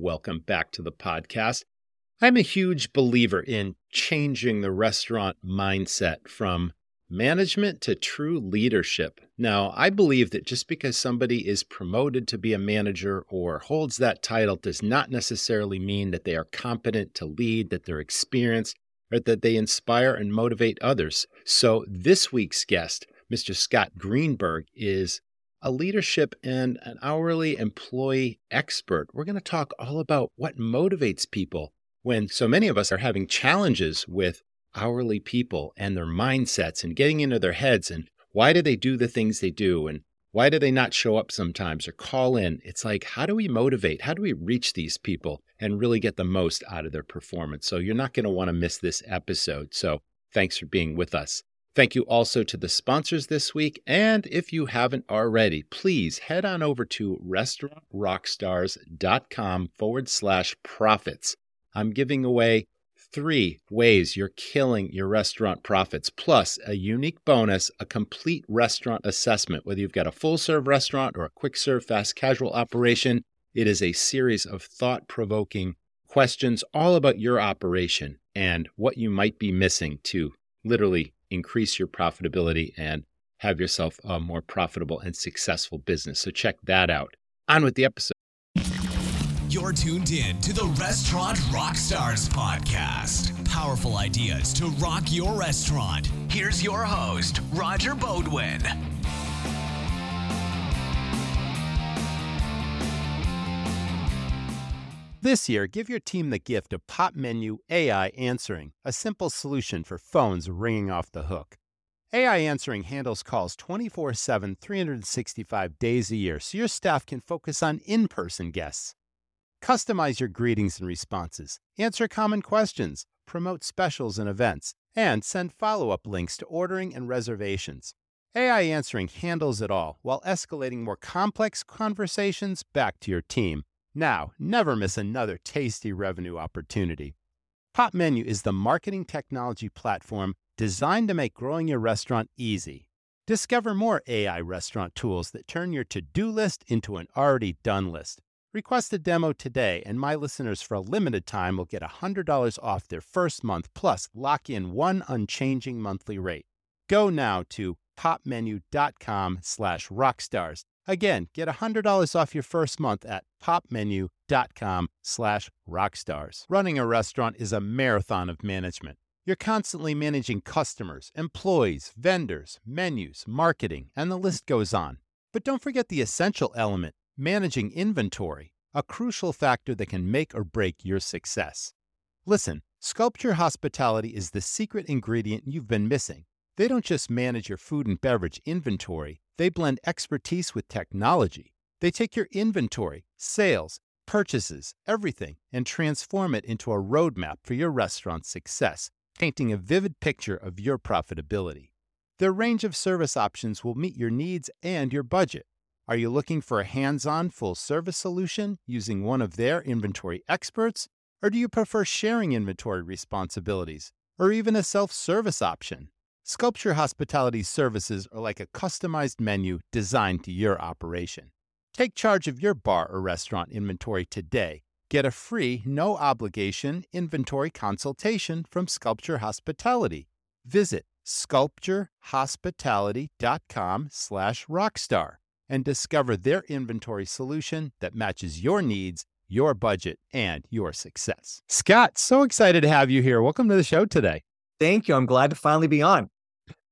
Welcome back to the podcast. I'm a huge believer in changing the restaurant mindset from management to true leadership. Now, I believe that just because somebody is promoted to be a manager or holds that title does not necessarily mean that they are competent to lead, that they're experienced, or that they inspire and motivate others. So, this week's guest, Mr. Scott Greenberg, is a leadership and an hourly employee expert. We're going to talk all about what motivates people when so many of us are having challenges with hourly people and their mindsets and getting into their heads and why do they do the things they do and why do they not show up sometimes or call in? It's like, how do we motivate? How do we reach these people and really get the most out of their performance? So, you're not going to want to miss this episode. So, thanks for being with us. Thank you also to the sponsors this week. And if you haven't already, please head on over to restaurantrockstars.com forward slash profits. I'm giving away three ways you're killing your restaurant profits, plus a unique bonus a complete restaurant assessment. Whether you've got a full serve restaurant or a quick serve fast casual operation, it is a series of thought provoking questions all about your operation and what you might be missing to literally increase your profitability and have yourself a more profitable and successful business. So check that out. On with the episode. You're tuned in to the Restaurant Rockstars podcast. Powerful ideas to rock your restaurant. Here's your host, Roger Beaudoin. This year, give your team the gift of Popmenu AI Answering, a simple solution for phones ringing off the hook. AI Answering handles calls 24 7, 365 days a year so your staff can focus on in person guests. Customize your greetings and responses, answer common questions, promote specials and events, and send follow up links to ordering and reservations. AI Answering handles it all while escalating more complex conversations back to your team now, never miss another tasty revenue opportunity. Popmenu is the marketing technology platform designed to make growing your restaurant easy. Discover more AI restaurant tools that turn your to do list into an already done list. Request a demo today, and my listeners for a limited time will get $100 off their first month plus lock in one unchanging monthly rate. Go now to popmenu.com slash rockstars Again, get $100 off your first month at popmenu.com slash rockstars. Running a restaurant is a marathon of management. You're constantly managing customers, employees, vendors, menus, marketing, and the list goes on. But don't forget the essential element, managing inventory, a crucial factor that can make or break your success. Listen, Sculpture Hospitality is the secret ingredient you've been missing. They don't just manage your food and beverage inventory, they blend expertise with technology. They take your inventory, sales, purchases, everything, and transform it into a roadmap for your restaurant's success, painting a vivid picture of your profitability. Their range of service options will meet your needs and your budget. Are you looking for a hands on full service solution using one of their inventory experts? Or do you prefer sharing inventory responsibilities or even a self service option? Sculpture Hospitality services are like a customized menu designed to your operation. Take charge of your bar or restaurant inventory today. Get a free, no obligation inventory consultation from Sculpture Hospitality. Visit sculpturehospitality.com slash rockstar and discover their inventory solution that matches your needs, your budget, and your success. Scott, so excited to have you here. Welcome to the show today. Thank you. I'm glad to finally be on.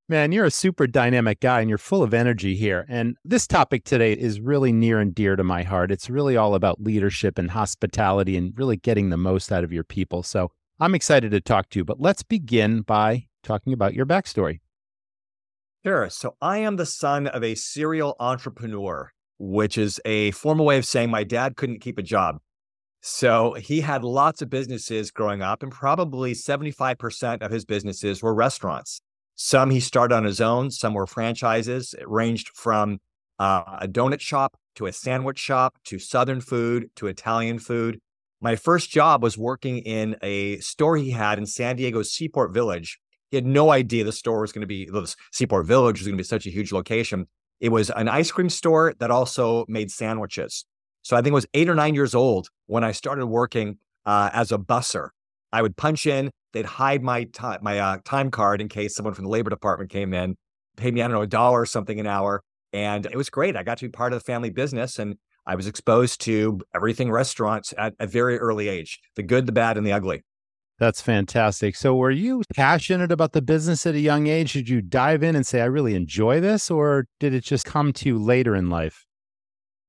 Man, you're a super dynamic guy and you're full of energy here. And this topic today is really near and dear to my heart. It's really all about leadership and hospitality and really getting the most out of your people. So I'm excited to talk to you. But let's begin by talking about your backstory. Sure. So I am the son of a serial entrepreneur, which is a formal way of saying my dad couldn't keep a job. So he had lots of businesses growing up, and probably 75% of his businesses were restaurants. Some he started on his own, some were franchises. It ranged from uh, a donut shop to a sandwich shop to Southern food to Italian food. My first job was working in a store he had in San Diego's Seaport Village. He had no idea the store was going to be, the Seaport Village was going to be such a huge location. It was an ice cream store that also made sandwiches. So I think I was eight or nine years old when I started working uh, as a busser. I would punch in, they'd hide my time, my uh, time card in case someone from the labor department came in, paid me, I don't know, a dollar or something an hour. And it was great. I got to be part of the family business and I was exposed to everything restaurants at a very early age the good, the bad, and the ugly. That's fantastic. So, were you passionate about the business at a young age? Did you dive in and say, I really enjoy this, or did it just come to you later in life?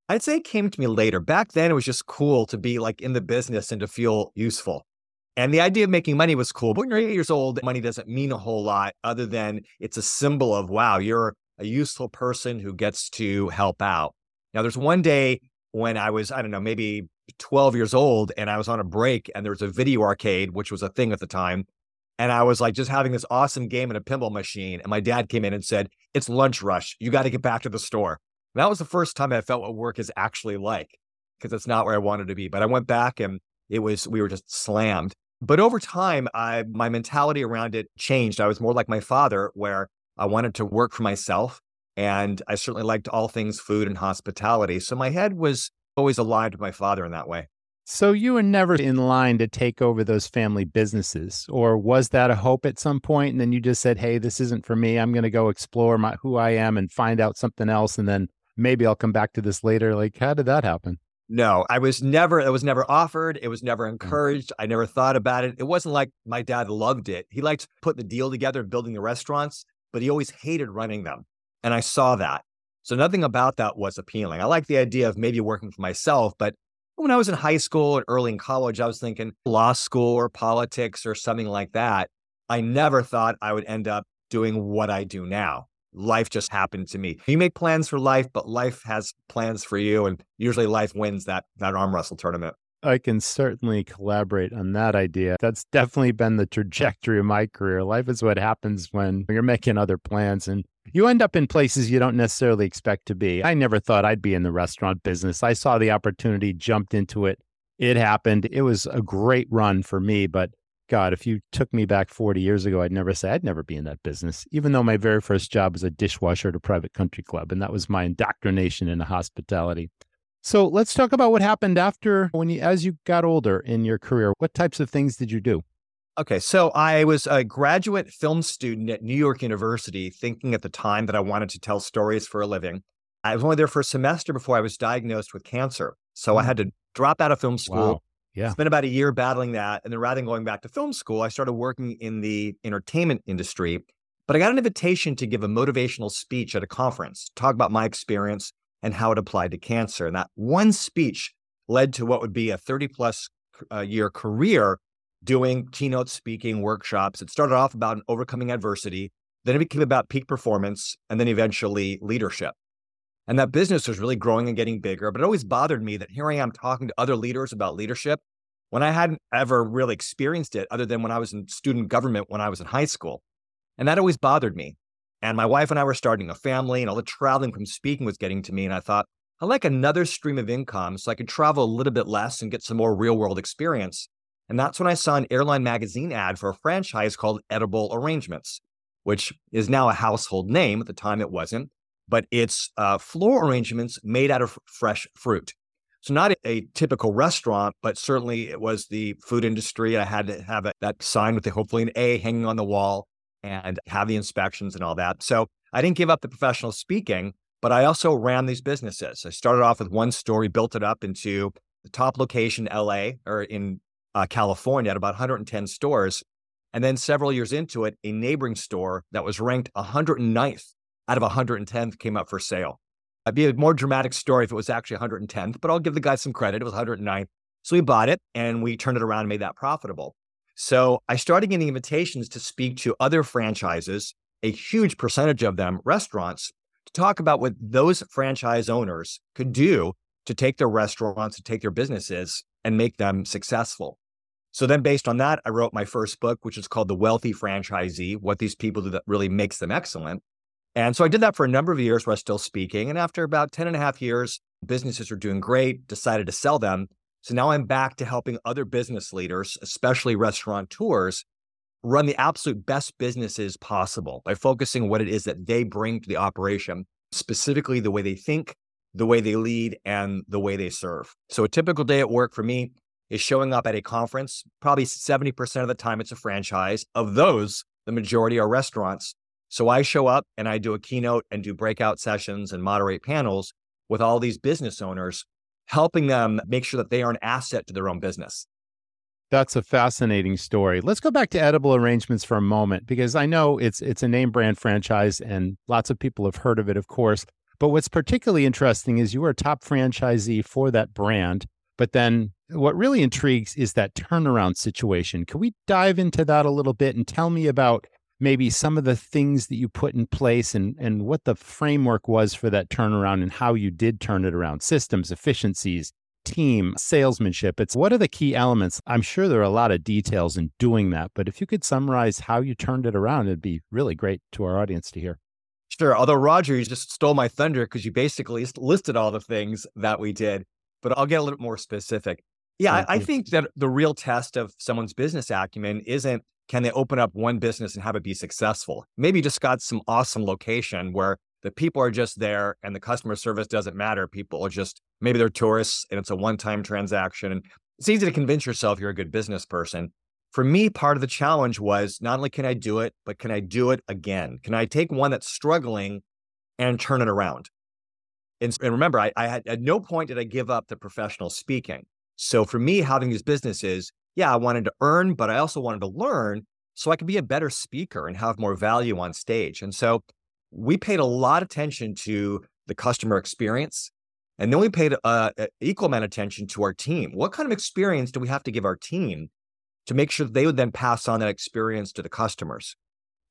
I'd say it came to me later. Back then, it was just cool to be like in the business and to feel useful. And the idea of making money was cool. But when you're eight years old, money doesn't mean a whole lot other than it's a symbol of, wow, you're a useful person who gets to help out. Now, there's one day when I was, I don't know, maybe 12 years old and I was on a break and there was a video arcade, which was a thing at the time. And I was like just having this awesome game in a pinball machine. And my dad came in and said, It's lunch rush. You got to get back to the store. And that was the first time I felt what work is actually like because it's not where I wanted to be. But I went back and it was, we were just slammed. But over time, I, my mentality around it changed. I was more like my father, where I wanted to work for myself. And I certainly liked all things food and hospitality. So my head was always aligned with my father in that way. So you were never in line to take over those family businesses, or was that a hope at some point? And then you just said, "Hey, this isn't for me. I'm going to go explore my who I am and find out something else, and then maybe I'll come back to this later." Like, how did that happen? No, I was never. It was never offered. It was never mm. encouraged. I never thought about it. It wasn't like my dad loved it. He liked putting the deal together, building the restaurants, but he always hated running them, and I saw that. So nothing about that was appealing. I like the idea of maybe working for myself, but when I was in high school and early in college, I was thinking law school or politics or something like that. I never thought I would end up doing what I do now. Life just happened to me. You make plans for life, but life has plans for you. And usually life wins that, that arm wrestle tournament. I can certainly collaborate on that idea. That's definitely been the trajectory of my career. Life is what happens when you're making other plans and you end up in places you don't necessarily expect to be. I never thought I'd be in the restaurant business. I saw the opportunity, jumped into it. It happened. It was a great run for me, but God, if you took me back 40 years ago, I'd never say I'd never be in that business, even though my very first job was a dishwasher at a private country club. And that was my indoctrination into hospitality. So let's talk about what happened after when you, as you got older in your career. What types of things did you do? Okay, so I was a graduate film student at New York University, thinking at the time that I wanted to tell stories for a living. I was only there for a semester before I was diagnosed with cancer. So mm. I had to drop out of film school. Wow. Yeah. Spent about a year battling that. And then rather than going back to film school, I started working in the entertainment industry. But I got an invitation to give a motivational speech at a conference, talk about my experience and how it applied to cancer. And that one speech led to what would be a 30 plus uh, year career doing keynote speaking workshops. It started off about overcoming adversity, then it became about peak performance, and then eventually leadership. And that business was really growing and getting bigger. But it always bothered me that here I am talking to other leaders about leadership when I hadn't ever really experienced it other than when I was in student government when I was in high school. And that always bothered me. And my wife and I were starting a family, and all the traveling from speaking was getting to me. And I thought, I like another stream of income so I could travel a little bit less and get some more real world experience. And that's when I saw an airline magazine ad for a franchise called Edible Arrangements, which is now a household name. At the time, it wasn't, but it's uh, floor arrangements made out of fresh fruit. So, not a, typical restaurant, but certainly it was the food industry. I had to have a, that sign with the hopefully an A hanging on the wall and have the inspections and all that. So, I didn't give up the professional speaking, but I also ran these businesses. I started off with one story, built it up into the top location, LA, or in uh, California at about 110 stores. And then several years into it, a neighboring store that was ranked 109th out of 110th came up for sale. It'd be a more dramatic story if it was actually 110th, but I'll give the guy some credit. It was 109th. So we bought it and we turned it around and made that profitable. So I started getting invitations to speak to other franchises, a huge percentage of them restaurants, to talk about what those franchise owners could do to take their restaurants, to take their businesses and make them successful. So then, based on that, I wrote my first book, which is called The Wealthy Franchisee What These People Do That Really Makes Them Excellent. And so I did that for a number of years was still speaking. And after about 10 and a half years, businesses were doing great, decided to sell them. So now I'm back to helping other business leaders, especially restaurateurs, run the absolute best businesses possible by focusing what it is that they bring to the operation, specifically the way they think, the way they lead, and the way they serve. So a typical day at work for me is showing up at a conference. Probably 70% of the time, it's a franchise. Of those, the majority are restaurants. So I show up and I do a keynote and do breakout sessions and moderate panels with all these business owners, helping them make sure that they are an asset to their own business. That's a fascinating story. Let's go back to edible arrangements for a moment because I know it's it's a name brand franchise and lots of people have heard of it, of course. But what's particularly interesting is you are a top franchisee for that brand. But then what really intrigues is that turnaround situation. Can we dive into that a little bit and tell me about maybe some of the things that you put in place and, and what the framework was for that turnaround and how you did turn it around? Systems, efficiencies, team, salesmanship. It's what are the key elements? I'm sure there are a lot of details in doing that, but if you could summarize how you turned it around, it'd be really great to our audience to hear. Sure. Although Roger, you just stole my thunder because you basically listed all the things that we did, but I'll get a little more specific. Yeah, I, I think that the real test of someone's business acumen isn't can they open up one business and have it be successful? Maybe just got some awesome location where the people are just there and the customer service doesn't matter. People are just maybe they're tourists and it's a one-time transaction. And it's easy to convince yourself you're a good business person. For me, part of the challenge was not only can I do it, but can I do it again? Can I take one that's struggling and turn it around? And, and remember, I, I had at no point did I give up the professional speaking. So for me, having these businesses, yeah, I wanted to earn, but I also wanted to learn so I could be a better speaker and have more value on stage. And so we paid a lot of attention to the customer experience. And then we paid uh, equal amount of attention to our team. What kind of experience do we have to give our team to make sure they would then pass on that experience to the customers?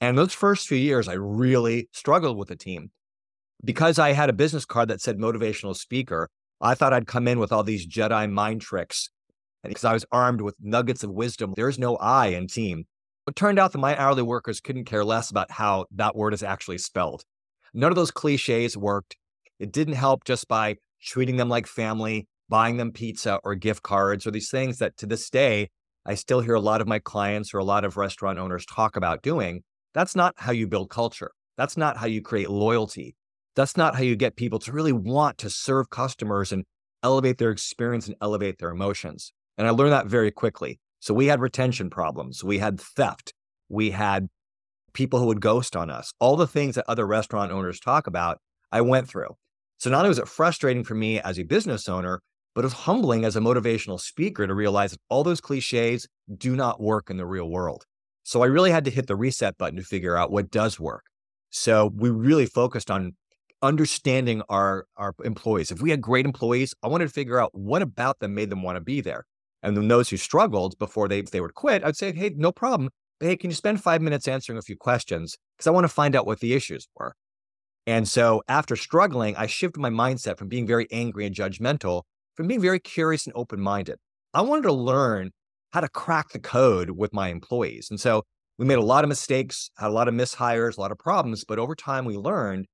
And those first few years, I really struggled with the team because I had a business card that said motivational speaker. I thought I'd come in with all these Jedi mind tricks. Because I was armed with nuggets of wisdom, there's no I in team. It turned out that my hourly workers couldn't care less about how that word is actually spelled. None of those cliches worked. It didn't help just by treating them like family, buying them pizza or gift cards or these things that to this day, I still hear a lot of my clients or a lot of restaurant owners talk about doing. That's not how you build culture. That's not how you create loyalty. That's not how you get people to really want to serve customers and elevate their experience and elevate their emotions. And I learned that very quickly. So we had retention problems, we had theft, we had people who would ghost on us, all the things that other restaurant owners talk about, I went through. So not only was it frustrating for me as a business owner, but it was humbling as a motivational speaker to realize that all those cliches do not work in the real world. So I really had to hit the reset button to figure out what does work. So we really focused on understanding our, our employees. If we had great employees, I wanted to figure out what about them made them want to be there. And then those who struggled before they, they would quit, I'd say, hey, no problem. But hey, can you spend five minutes answering a few questions? Because I want to find out what the issues were. And so after struggling, I shifted my mindset from being very angry and judgmental from being very curious and open minded. I wanted to learn how to crack the code with my employees. And so we made a lot of mistakes, had a lot of mishires, a lot of problems, but over time we learned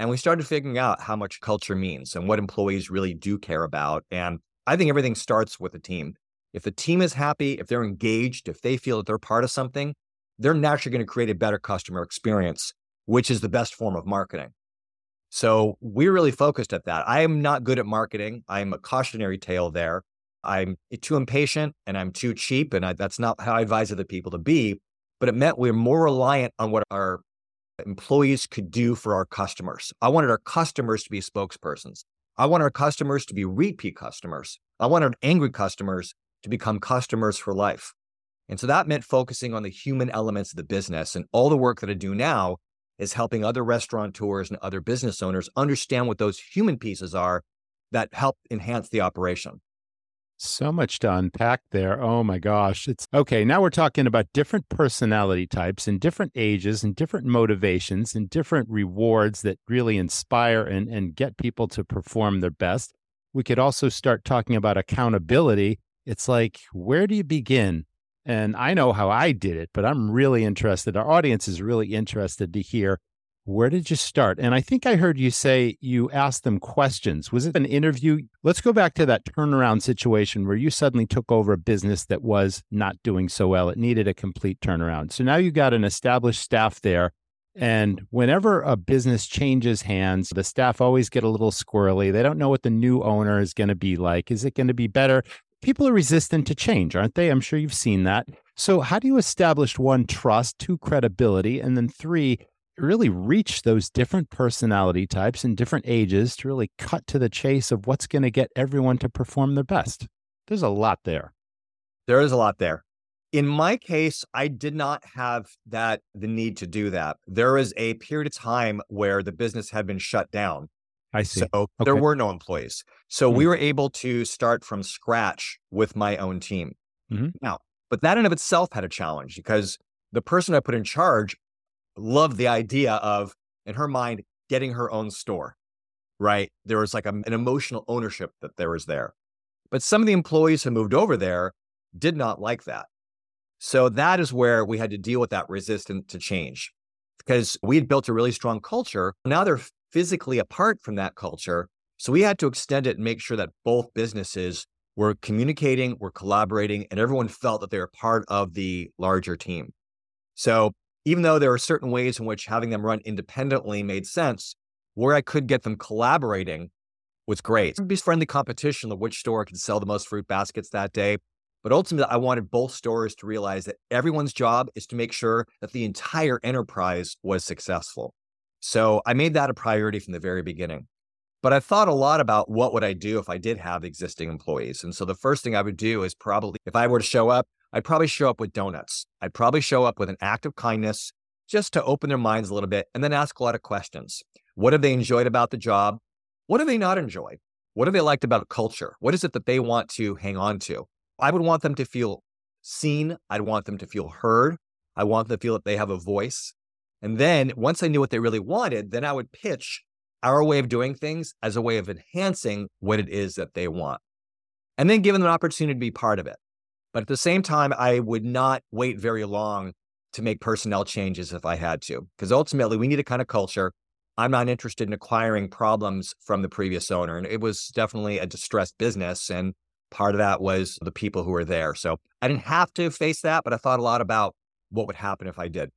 and we started figuring out how much culture means and what employees really do care about. And I think everything starts with a team. If the team is happy, if they're engaged, if they feel that they're part of something, they're naturally going to create a better customer experience, which is the best form of marketing. So we're really focused at that. I am not good at marketing. I'm a cautionary tale there. I'm too impatient and I'm too cheap. And I, that's not how I advise other people to be. But it meant we're more reliant on what our employees could do for our customers. I wanted our customers to be spokespersons. I want our customers to be repeat customers. I want our angry customers to become customers for life. And so that meant focusing on the human elements of the business. And all the work that I do now is helping other restaurateurs and other business owners understand what those human pieces are that help enhance the operation. So much to unpack there. Oh my gosh. It's okay. Now we're talking about different personality types and different ages and different motivations and different rewards that really inspire and, and get people to perform their best. We could also start talking about accountability. It's like, where do you begin? And I know how I did it, but I'm really interested. Our audience is really interested to hear where did you start? And I think I heard you say you asked them questions. Was it an interview? Let's go back to that turnaround situation where you suddenly took over a business that was not doing so well. It needed a complete turnaround. So now you got an established staff there. And whenever a business changes hands, the staff always get a little squirrely. They don't know what the new owner is going to be like. Is it going to be better? People are resistant to change, aren't they? I'm sure you've seen that. So, how do you establish one, trust, two, credibility, and then three, really reach those different personality types and different ages to really cut to the chase of what's going to get everyone to perform their best? There's a lot there. There is a lot there. In my case, I did not have that the need to do that. There was a period of time where the business had been shut down. I see. So okay. there were no employees. So mm-hmm. we were able to start from scratch with my own team. Mm-hmm. Now, but that in of itself had a challenge because the person I put in charge loved the idea of, in her mind, getting her own store, right? There was like a, an emotional ownership that there was there. But some of the employees who moved over there did not like that. So that is where we had to deal with that resistance to change because we had built a really strong culture. Now they're physically apart from that culture. So we had to extend it and make sure that both businesses were communicating, were collaborating, and everyone felt that they were part of the larger team. So even though there are certain ways in which having them run independently made sense, where I could get them collaborating was great. It'd be friendly competition of which store could sell the most fruit baskets that day. But ultimately, I wanted both stores to realize that everyone's job is to make sure that the entire enterprise was successful. So I made that a priority from the very beginning. But I thought a lot about what would I do if I did have existing employees. And so the first thing I would do is probably, if I were to show up, I'd probably show up with donuts. I'd probably show up with an act of kindness just to open their minds a little bit and then ask a lot of questions. What have they enjoyed about the job? What have they not enjoyed? What have they liked about culture? What is it that they want to hang on to? I would want them to feel seen. I'd want them to feel heard. I want them to feel that they have a voice. And then once I knew what they really wanted, then I would pitch our way of doing things as a way of enhancing what it is that they want. And then give them an opportunity to be part of it. But at the same time, I would not wait very long to make personnel changes if I had to, because ultimately we need a kind of culture. I'm not interested in acquiring problems from the previous owner. And it was definitely a distressed business. And Part of that was the people who were there. So I didn't have to face that, but I thought a lot about what would happen if I did.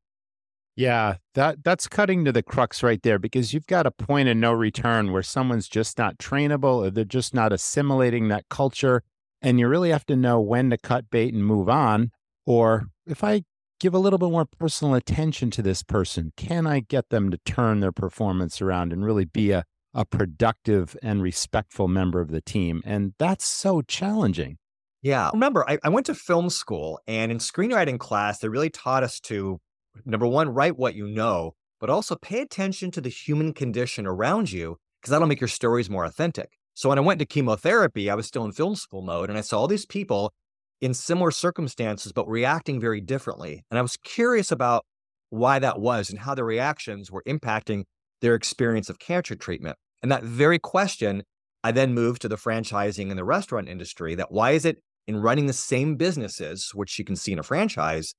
Yeah, that that's cutting to the crux right there because you've got a point of no return where someone's just not trainable or they're just not assimilating that culture and you really have to know when to cut bait and move on or if I give a little bit more personal attention to this person, can I get them to turn their performance around and really be a a productive and respectful member of the team. And that's so challenging. Yeah. Remember, I, I, went to film school and in screenwriting class, they really taught us to, number one, write what you know, but also pay attention to the human condition around you because that'll make your stories more authentic. So when I went to chemotherapy, I was still in film school mode and I saw all these people in similar circumstances, but reacting very differently. And I was curious about why that was and how their reactions were impacting their experience of cancer treatment. And that very question, I then moved to the franchising and the restaurant industry that why is it in running the same businesses, which you can see in a franchise,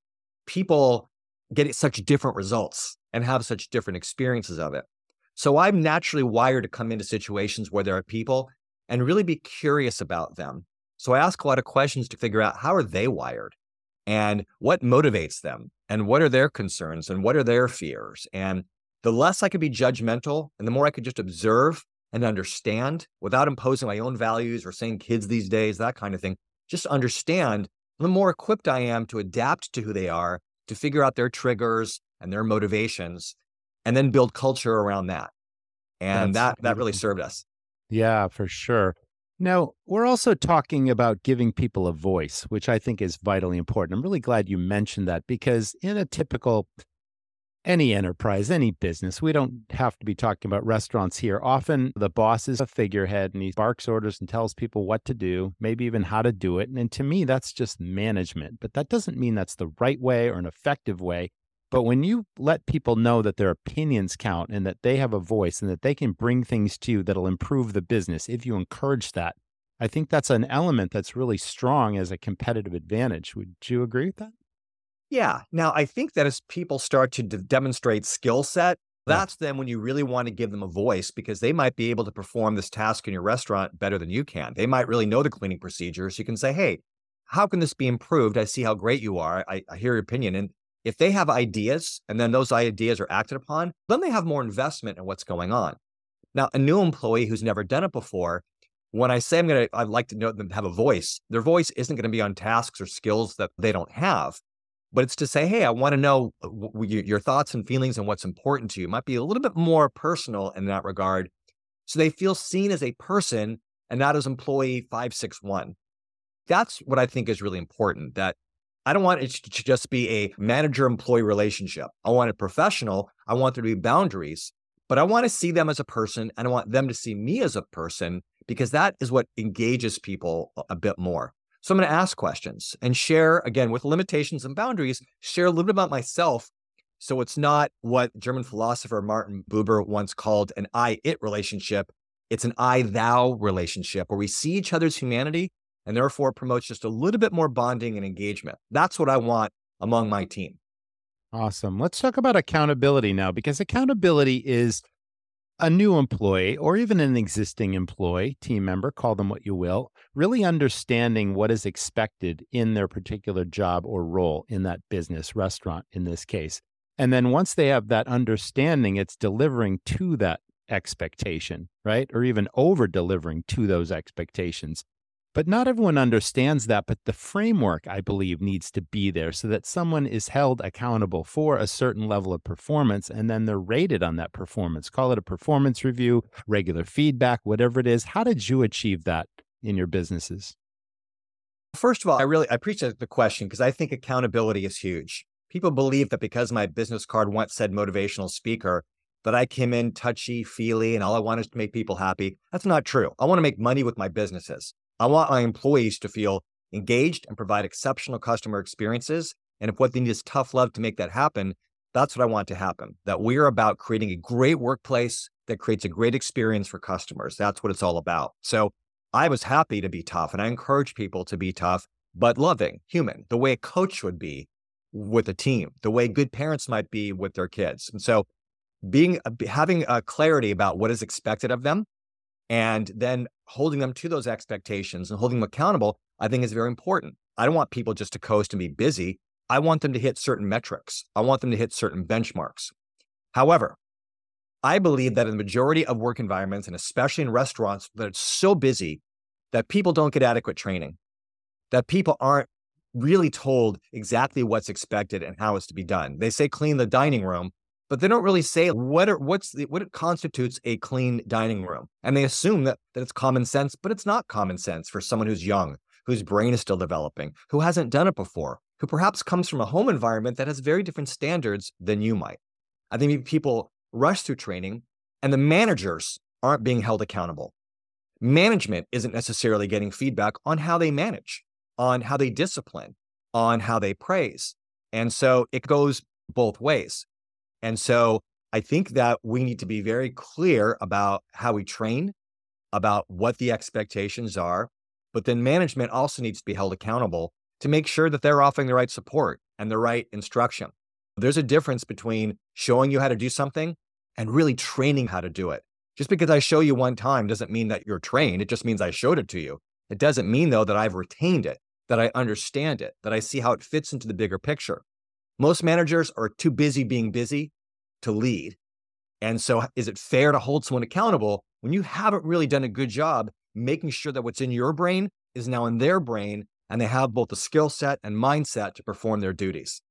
people get such different results and have such different experiences of it. So I'm naturally wired to come into situations where there are people and really be curious about them. So I ask a lot of questions to figure out how are they wired and what motivates them and what are their concerns and what are their fears and the less I could be judgmental and the more I could just observe and understand without imposing my own values or saying kids these days, that kind of thing, just understand, the more equipped I am to adapt to who they are, to figure out their triggers and their motivations, and then build culture around that. And That's that that really served us. Yeah, for sure. Now, we're also talking about giving people a voice, which I think is vitally important. I'm really glad you mentioned that because in a typical any enterprise, any business. We don't have to be talking about restaurants here. Often the boss is a figurehead and he barks orders and tells people what to do, maybe even how to do it. And to me, that's just management. But that doesn't mean that's the right way or an effective way. But when you let people know that their opinions count and that they have a voice and that they can bring things to you that'll improve the business, if you encourage that, I think that's an element that's really strong as a competitive advantage. Would you agree with that? Yeah. Now, I think that as people start to de- demonstrate skill set, that's then when you really want to give them a voice because they might be able to perform this task in your restaurant better than you can. They might really know the cleaning procedures. You can say, hey, how can this be improved? I see how great you are. I, I hear your opinion. And if they have ideas and then those ideas are acted upon, then they have more investment in what's going on. Now, a new employee who's never done it before, when I say I'm going to, I'd like to know them have a voice, their voice isn't going to be on tasks or skills that they don't have, but it's to say, hey, I want to know uh, your thoughts and feelings and what's important to you. It might be a little bit more personal in that regard. So they feel seen as a person and not as employee 561. That's what I think is really important that I don't want it to just be a manager employee relationship. I want it professional. I want there to be boundaries, but I want to see them as a person and I want them to see me as a person because that is what engages people a bit more. So I'm going to ask questions and share, again, with limitations and boundaries, share a little bit about myself. So it's not what German philosopher Martin Buber once called an I it relationship. It's an I thou relationship where we see each other's humanity and therefore promotes just a little bit more bonding and engagement. That's what I want among my team. Awesome. Let's talk about accountability now because accountability is a new employee or even an existing employee, team member, call them what you will, really understanding what is expected in their particular job or role in that business, restaurant in this case. And then once they have that understanding, it's delivering to that expectation, right? Or even over delivering to those expectations. But not everyone understands that. But the framework, I believe, needs to be there so that someone is held accountable for a certain level of performance and then they're rated on that performance. Call it a performance review, regular feedback, whatever it is. How did you achieve that in your businesses? First of all, I really I appreciate the question because I think accountability is huge. People believe that because my business card once said motivational speaker, that I came in touchy feely and all I want is to make people happy. That's not true. I want to make money with my businesses. I want my employees to feel engaged and provide exceptional customer experiences. And if what they need is tough love to make that happen, that's what I want to happen. That we're about creating a great workplace that creates a great experience for customers. That's what it's all about. So I was happy to be tough and I encourage people to be tough, but loving, human, the way a coach would be with a team, the way good parents might be with their kids. And so being uh, having a clarity about what is expected of them and then holding them to those expectations and holding them accountable, I think is very important. I don't want people just to coast and be busy. I want them to hit certain metrics. I want them to hit certain benchmarks. However, I believe that in the majority of work environments, and especially in restaurants, that it's so busy that people don't get adequate training, that people aren't really told exactly what's expected and how it's to be done. They say clean the dining room, but they don't really say what are, what's the, what constitutes a clean dining room, and they assume that that it's common sense, but it's not common sense for someone who's young, whose brain is still developing, who hasn't done it before, who perhaps comes from a home environment that has very different standards than you might. I think people rush through training, and the managers aren't being held accountable. Management isn't necessarily getting feedback on how they manage, on how they discipline, on how they praise. And so it goes both ways. And so I think that we need to be very clear about how we train, about what the expectations are. But then management also needs to be held accountable to make sure that they're offering the right support and the right instruction. There's a difference between showing you how to do something and really training how to do it. Just because I show you one time doesn't mean that you're trained. It just means I showed it to you. It doesn't mean, though, that I've retained it, that I understand it, that I see how it fits into the bigger picture. Most managers are too busy being busy to lead. And so, is it fair to hold someone accountable when you haven't really done a good job making sure that what's in your brain is now in their brain and they have both the skill set and mindset to perform their duties?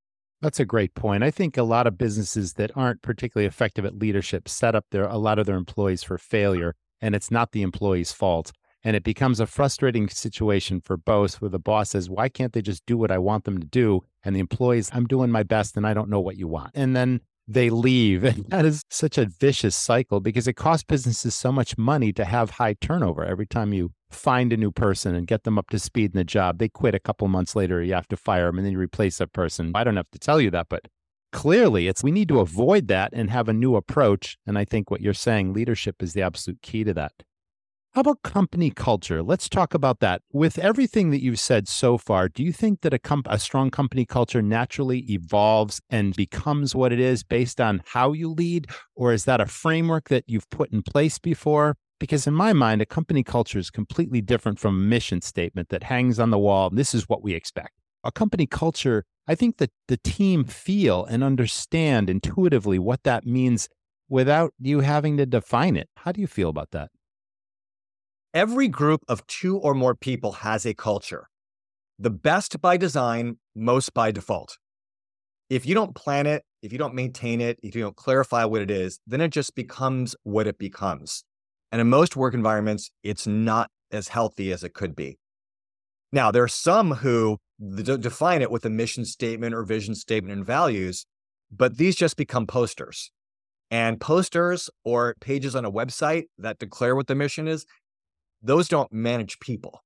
That's a great point. I think a lot of businesses that aren't particularly effective at leadership set up their a lot of their employees for failure, and it's not the employee's fault. And it becomes a frustrating situation for both where the boss says, Why can't they just do what I want them to do? And the employees, I'm doing my best and I don't know what you want. And then they leave. And that is such a vicious cycle because it costs businesses so much money to have high turnover. Every time you find a new person and get them up to speed in the job, they quit a couple months later. You have to fire them and then you replace that person. I don't have to tell you that, but clearly it's we need to avoid that and have a new approach. And I think what you're saying, leadership is the absolute key to that. How about company culture? Let's talk about that. With everything that you've said so far, do you think that a, comp- a strong company culture naturally evolves and becomes what it is based on how you lead? Or is that a framework that you've put in place before? Because in my mind, a company culture is completely different from a mission statement that hangs on the wall. This is what we expect. a company culture, I think that the team feel and understand intuitively what that means without you having to define it. How do you feel about that? Every group of two or more people has a culture. The best by design, most by default. If you don't plan it, if you don't maintain it, if you don't clarify what it is, then it just becomes what it becomes. And in most work environments, it's not as healthy as it could be. Now, there are some who define it with a mission statement or vision statement and values, but these just become posters. And posters or pages on a website that declare what the mission is, those don't manage people,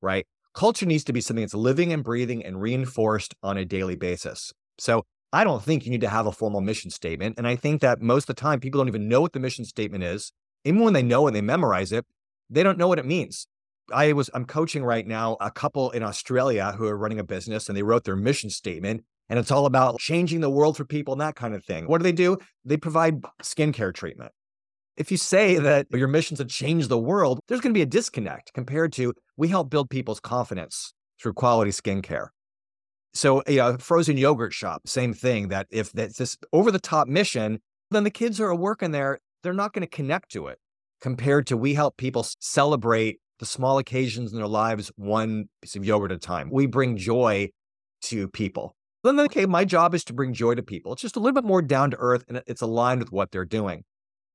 right? Culture needs to be something that's living and breathing and reinforced on a daily basis. So I don't think you need to have a formal mission statement. And I think that most of the time people don't even know what the mission statement is. Even when they know and they memorize it, they don't know what it means. I was I'm coaching right now a couple in Australia who are running a business and they wrote their mission statement and it's all about changing the world for people and that kind of thing. What do they do? They provide skincare treatment. If you say that your mission is to change the world, there's going to be a disconnect compared to we help build people's confidence through quality skincare. So a frozen yogurt shop, same thing. That if that's this over the top mission, then the kids who are working there, they're not going to connect to it. Compared to we help people celebrate the small occasions in their lives, one piece of yogurt at a time. We bring joy to people. Then, okay, my job is to bring joy to people. It's just a little bit more down to earth and it's aligned with what they're doing.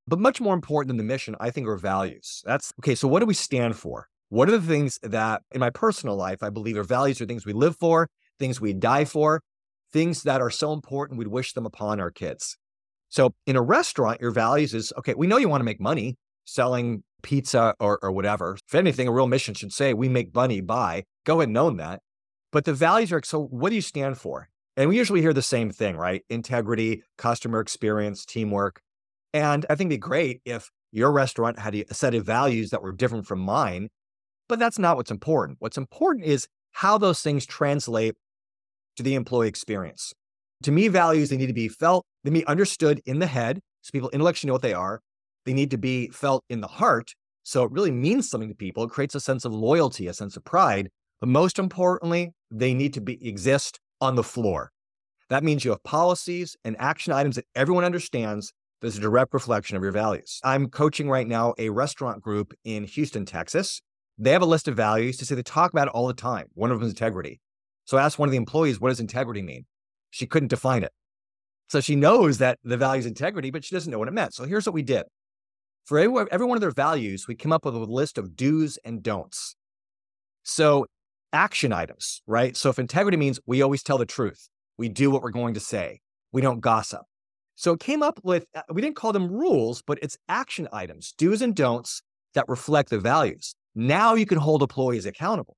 But much more important than the mission, I think, are values. That's okay. So, what do we stand for? What are the things that in my personal life I believe are values are things we live for, things we die for, things that are so important we'd wish them upon our kids. So, in a restaurant, your values is okay, we know you want to make money selling pizza or, or whatever. If anything, a real mission should say, we make money by, go ahead and own that. But the values are so, what do you stand for? And we usually hear the same thing, right? Integrity, customer experience, teamwork. And I think it'd be great if your restaurant had a set of values that were different from mine, but that's not what's important. What's important is how those things translate to the employee experience. To me, values, they need to be felt, they need to be understood in the head so people intellectually know what they are. They need to be felt in the heart. So it really means something to people. It creates a sense of loyalty, a sense of pride. But most importantly, they need to be exist on the floor. That means you have policies and action items that everyone understands that's a direct reflection of your values. I'm coaching right now a restaurant group in Houston, Texas. They have a list of values to say they talk about it all the time. One of them is integrity. So I asked one of the employees, what does integrity mean? She couldn't define it. So she knows that the value is integrity, but she doesn't know what it meant. So here's what we did. For every, every one of their values, we came up with a list of do's and don'ts. So, action items, right? So, if integrity means we always tell the truth, we do what we're going to say, we don't gossip. So, it came up with, uh, we didn't call them rules, but it's action items, do's and don'ts that reflect the values. Now you can hold employees accountable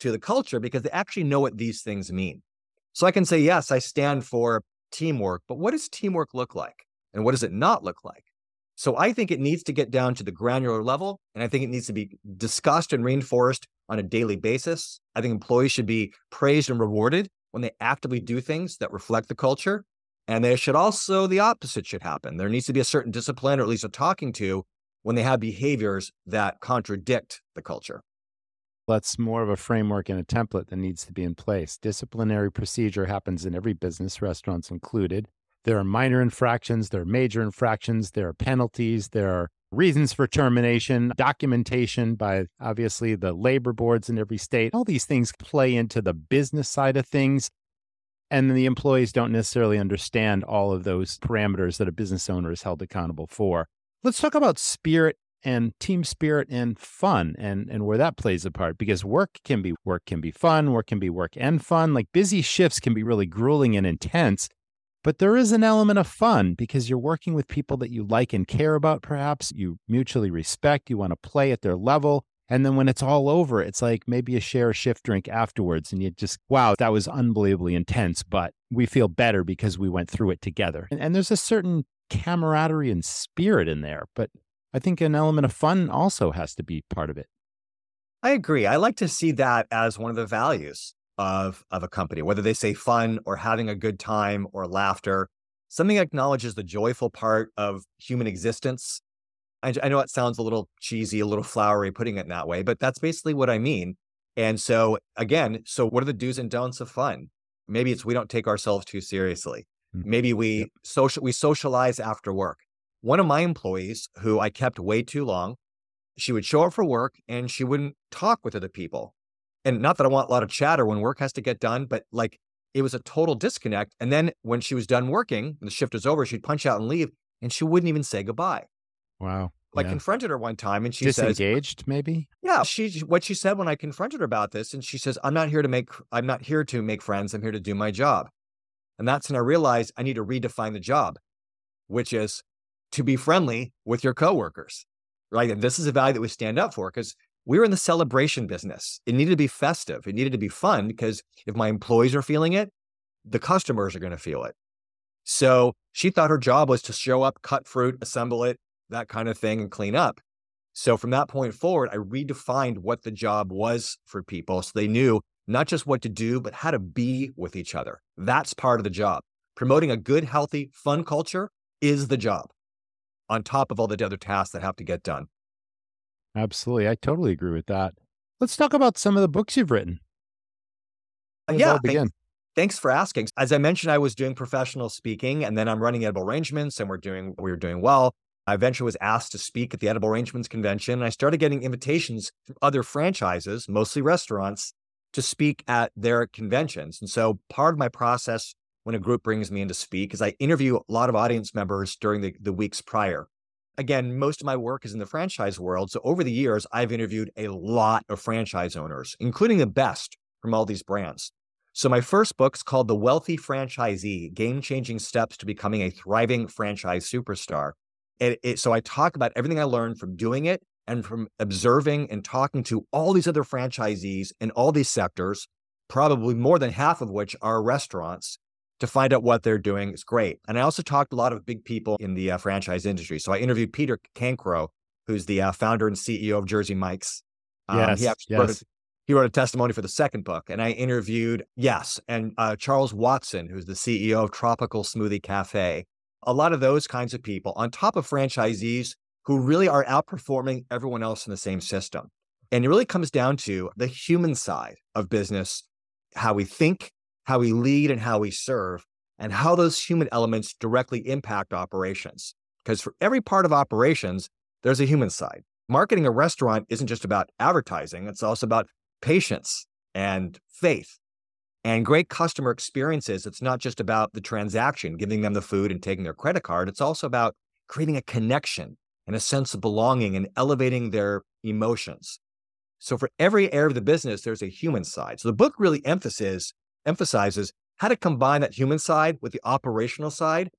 to the culture because they actually know what these things mean. So, I can say, yes, I stand for teamwork, but what does teamwork look like? And what does it not look like? So I think it needs to get down to the granular level, and I think it needs to be discussed and reinforced on a daily basis. I think employees should be praised and rewarded when they actively do things that reflect the culture. And there should also, the opposite should happen. There needs to be a certain discipline or at least a talking to when they have behaviors that contradict the culture. That's more of a framework and a template that needs to be in place. Disciplinary procedure happens in every business, restaurants included. There are minor infractions, there are major infractions, there are penalties, there are reasons for termination, documentation by obviously the labor boards in every state. All these things play into the business side of things. And then the employees don't necessarily understand all of those parameters that a business owner is held accountable for. Let's talk about spirit and team spirit and fun and, and where that plays a part because work can be work can be fun, work can be work and fun. Like busy shifts can be really grueling and intense. But there is an element of fun because you're working with people that you like and care about, perhaps you mutually respect, you want to play at their level. And then when it's all over, it's like maybe a share a shift drink afterwards and you just, wow, that was unbelievably intense, but we feel better because we went through it together. And, and there's a certain camaraderie and spirit in there. But I think an element of fun also has to be part of it. I agree. I like to see that as one of the values of of a company, whether they say fun or having a good time or laughter, something acknowledges the joyful part of human existence. I, I know it sounds a little cheesy, a little flowery putting it in that way, but that's basically what I mean. And so, again, so what are the do's and don'ts of fun? Maybe it's we don't take ourselves too seriously. Mm-hmm. Maybe we yep. social we socialize after work. One of my employees who I kept way too long, she would show up for work and she wouldn't talk with other people. And not that I want a lot of chatter when work has to get done, but like it was a total disconnect. And then when she was done working, the shift was over, she'd punch out and leave, and she wouldn't even say goodbye. Wow. Like yeah. confronted her one time and she disengaged, says, maybe. Yeah, she what she said when I confronted her about this, and she says, "I'm not here to make I'm not here to make friends. I'm here to do my job." And that's when I realized I need to redefine the job, which is to be friendly with your coworkers, right? And this is a value that we stand up for because we are in the celebration business. It needed to be festive. It needed to be fun because if my employees are feeling it, the customers are going to feel it. So she thought her job was to show up, cut fruit, assemble it, that kind of thing, and clean up. So from that point forward, I redefined what the job was for people so they knew not just what to do, but how to be with each other. That's part of the job. Promoting a good, healthy, fun culture is the job on top of all the other tasks that have to get done. Absolutely. I totally agree with that. Let's talk about some of the books you've written. yeah. Begin? Thanks for asking. As I mentioned, I was doing professional speaking and then I'm running edible arrangements and we're doing, we were doing well. I eventually was asked to speak at the Edible Arrangements Convention. And I started getting invitations from other franchises, mostly restaurants, to speak at their conventions. And so part of my process when a group brings me in to speak is I interview a lot of audience members during the, the weeks prior. Again, most of my work is in the franchise world. So over the years, I've interviewed a lot of franchise owners, including the best from all these brands. So my first book is called The Wealthy Franchisee: Game-Changing Steps to Becoming a Thriving Franchise Superstar. It, it, so I talk about everything I learned from doing it and from observing and talking to all these other franchisees in all these sectors, probably more than half of which are restaurants, to find out what they're doing is great. And I also talked to a lot of big people in the uh, franchise industry. So I interviewed Peter Cancro, who's the uh, founder and CEO of Jersey Mike's. Um, yes, he yes. Wrote a, he wrote a testimony for the second book. And I interviewed, yes, and uh, Charles Watson, who's the CEO of Tropical Smoothie Cafe. A lot of those kinds of people, on top of franchisees who really are outperforming everyone else in the same system. And it really comes down to the human side of business, how we think, how we lead, and how we serve, and how those human elements directly impact operations. Because for every part of operations, there's a human side. Marketing a restaurant isn't just about advertising, it's also about patience and faith and great customer experiences. It's not just about the transaction, giving them the food and taking their credit card. It's also about creating a connection and a sense of belonging and elevating their emotions. So for every area of the business, there's a human side. So the book really emphasizes emphasizes how to combine that human side with the operational side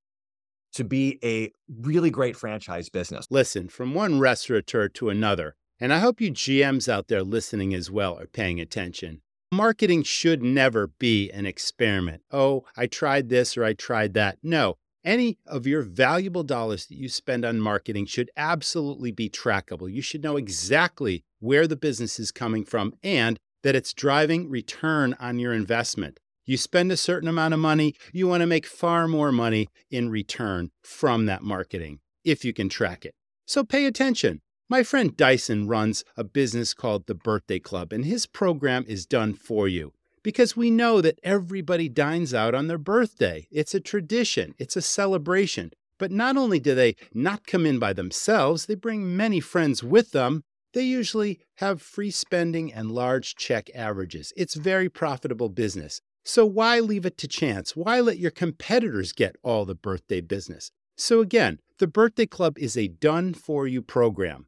to be a really great franchise business. Listen, from one restaurateur to another, and I hope you GMs out there listening as well are paying attention. Marketing should never be an experiment. Oh, I tried this or I tried that. No, any of your valuable dollars that you spend on marketing should absolutely be trackable. You should know exactly where the business is coming from and that it's driving return on your investment. You spend a certain amount of money, you want to make far more money in return from that marketing if you can track it. So pay attention. My friend Dyson runs a business called the Birthday Club, and his program is done for you because we know that everybody dines out on their birthday. It's a tradition, it's a celebration. But not only do they not come in by themselves, they bring many friends with them. They usually have free spending and large check averages. It's very profitable business. So why leave it to chance? Why let your competitors get all the birthday business? So again, the Birthday Club is a done for you program.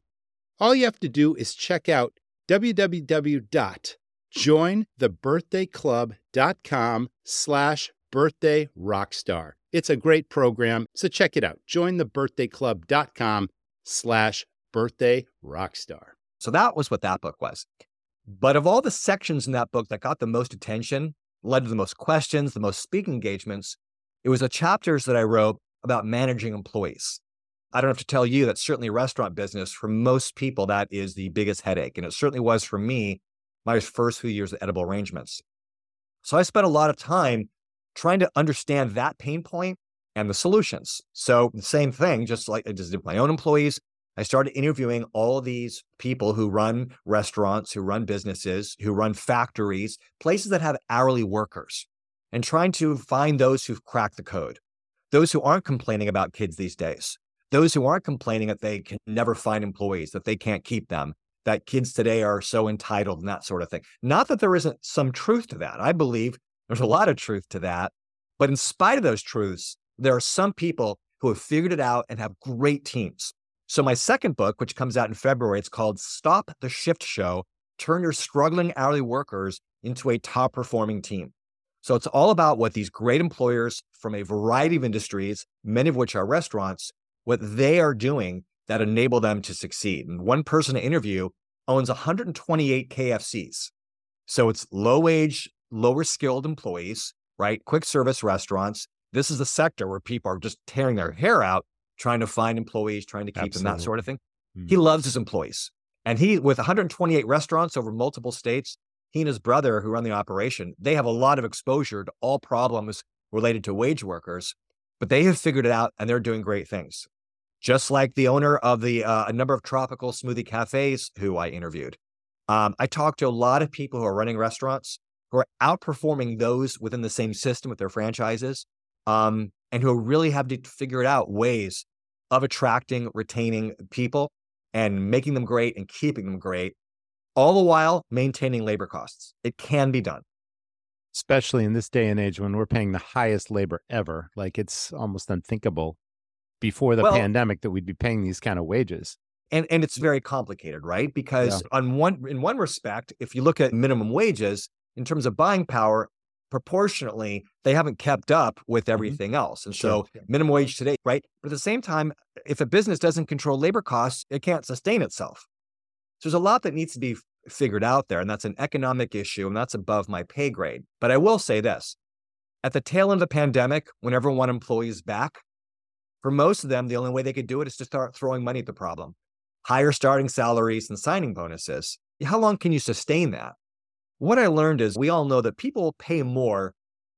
All you have to do is check out www jointhebirthdayclub.com slash birthday rockstar. It's a great program, so check it out. Jointhebirthdayclub.com slash birthday rockstar. So that was what that book was. But of all the sections in that book that got the most attention, led to the most questions, the most speaking engagements, it was the chapters that I wrote about managing employees. I don't have to tell you that certainly restaurant business, for most people, that is the biggest headache. And it certainly was for me my first few years of edible arrangements. So I spent a lot of time trying to understand that pain point and the solutions. So the same thing, just like I just did my own employees, I started interviewing all these people who run restaurants, who run businesses, who run factories, places that have hourly workers, and trying to find those who've cracked the code, those who aren't complaining about kids these days, those who aren't complaining that they can never find employees, that they can't keep them, that kids today are so entitled and that sort of thing. Not that there isn't some truth to that. I believe there's a lot of truth to that. But in spite of those truths, there are some people who have figured it out and have great teams. So, my second book, which comes out in February, it's called Stop the Shift Show Turn Your Struggling Hourly Workers into a Top Performing Team. So, it's all about what these great employers from a variety of industries, many of which are restaurants, what they are doing that enable them to succeed. And one person to interview owns 128 KFCs. So, it's low wage, lower skilled employees, right? Quick service restaurants. This is a sector where people are just tearing their hair out trying to find employees, trying to keep Absolutely. them, that sort of thing. Mm-hmm. He loves his employees. And he, with 128 restaurants over multiple states, he and his brother, who run the operation, they have a lot of exposure to all problems related to wage workers, but they have figured it out and they're doing great things. Just like the owner of the uh, a number of tropical smoothie cafes who I interviewed. Um, I talked to a lot of people who are running restaurants who are outperforming those within the same system with their franchises, um, and who really have to figure out ways of attracting, retaining people and making them great and keeping them great, all the while maintaining labor costs. It can be done. Especially in this day and age when we're paying the highest labor ever. Like it's almost unthinkable before the well, pandemic that we'd be paying these kind of wages. And and it's very complicated, right? Because yeah. on one in one respect, if you look at minimum wages in terms of buying power, proportionately, they haven't kept up with mm-hmm. everything mm-hmm. else. And sure. so minimum wage today, right? But at the same time, if a business doesn't control labor costs, it can't sustain itself. So there's a lot that needs to be figured out there. And that's an economic issue. And that's above my pay grade. But I will say this at the tail end of the pandemic, when everyone employees back, for most of them, the only way they could do it is to start throwing money at the problem. Higher starting salaries and signing bonuses. How long can you sustain that? what I learned is we all know that people pay more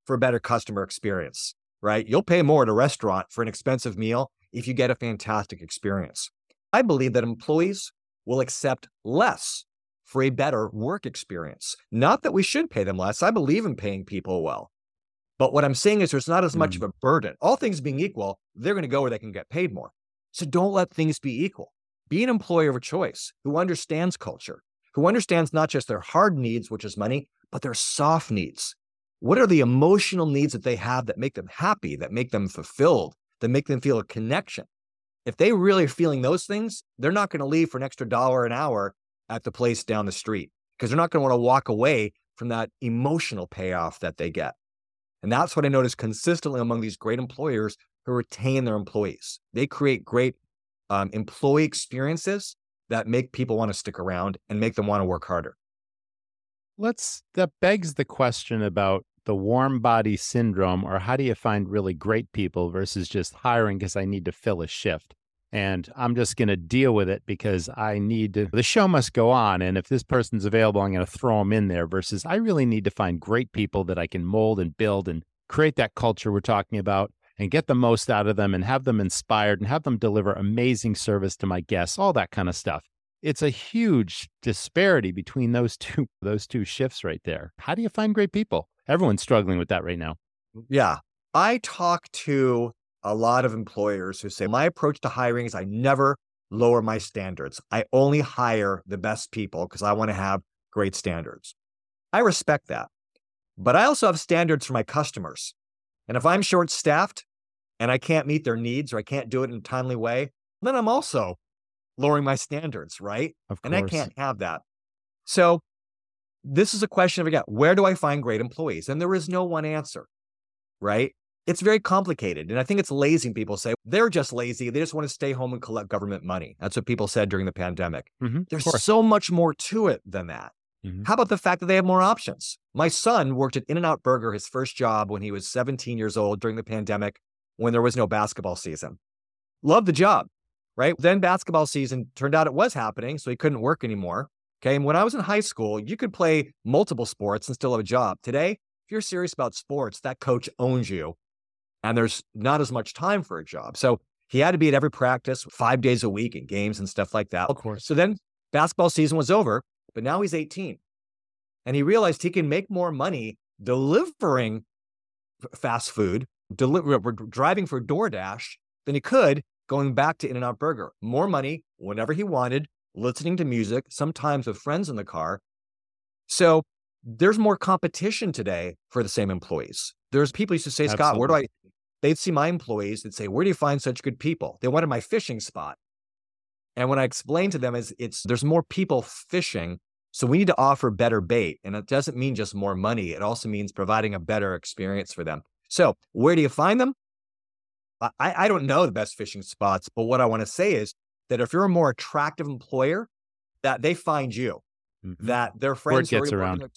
for a better customer experience, right? You'll pay more at a restaurant for an expensive meal if you get a fantastic experience. I believe that employees will accept less for a better work experience. Not that we should pay them less. I believe in paying people well. But what I'm saying is there's not as much mm. of a burden. All things being equal, they're going to go where they can get paid more. So don't let things be equal. Be an employer of choice who understands culture, who understands not just their hard needs, which is money, but their soft needs. What are the emotional needs that they have that make them happy, that make them fulfilled, that make them feel a connection? If they really are feeling those things, they're not going to leave for an extra dollar an hour at the place down the street because they're not going to want to walk away from that emotional payoff that they get. And that's what I notice consistently among these great employers who retain their employees. They create great um, employee experiences that make people want to stick around and make them want to work harder. Let's that begs the question about the warm body syndrome or how do you find really great people versus just hiring because I need to fill a shift. And I'm just going to deal with it because I need to. The show must go on. And if this person's available, I'm going to throw them in there versus I really need to find great people that I can mold and build and create that culture we're talking about and get the most out of them and have them inspired and have them deliver amazing service to my guests, all that kind of stuff. It's a huge disparity between those two those two shifts right there. How do you find great people? Everyone's struggling with that right now. Yeah. I talk to a lot of employers who say my approach to hiring is I never lower my standards. I only hire the best people because I want to have great standards. I respect that. But I also have standards for my customers. And if I'm short staffed and I can't meet their needs or I can't do it in a timely way, then I'm also lowering my standards, right? Of course. And I can't have that. So this is a question of again, where do I find great employees? And there is no one answer, right? It's very complicated. And I think it's lazy. People say they're just lazy. They just want to stay home and collect government money. That's what people said during the pandemic. Mm-hmm, There's so much more to it than that. Mm-hmm. How about the fact that they have more options? My son worked at In N Out Burger, his first job when he was 17 years old during the pandemic when there was no basketball season. Loved the job, right? Then basketball season turned out it was happening, so he couldn't work anymore. Okay. And when I was in high school, you could play multiple sports and still have a job. Today, if you're serious about sports, that coach owns you and there's not as much time for a job. So He had to be at every practice five days a week and games and stuff like that. Of course. So then basketball season was over, but now he's 18. And he realized he can make more money delivering fast food, deliver, driving for DoorDash than he could going back to In-N-Out Burger. More money whenever he wanted, listening to music, sometimes with friends in the car. So there's more competition today for the same employees. There's people used to say, Scott, where do I? They'd see my employees, they'd say, Where do you find such good people? They wanted my fishing spot. And when I explained to them is it's there's more people fishing. So we need to offer better bait. And it doesn't mean just more money. It also means providing a better experience for them. So where do you find them? I, I don't know the best fishing spots, but what I want to say is that if you're a more attractive employer, that they find you, mm-hmm. that their friends Word gets around.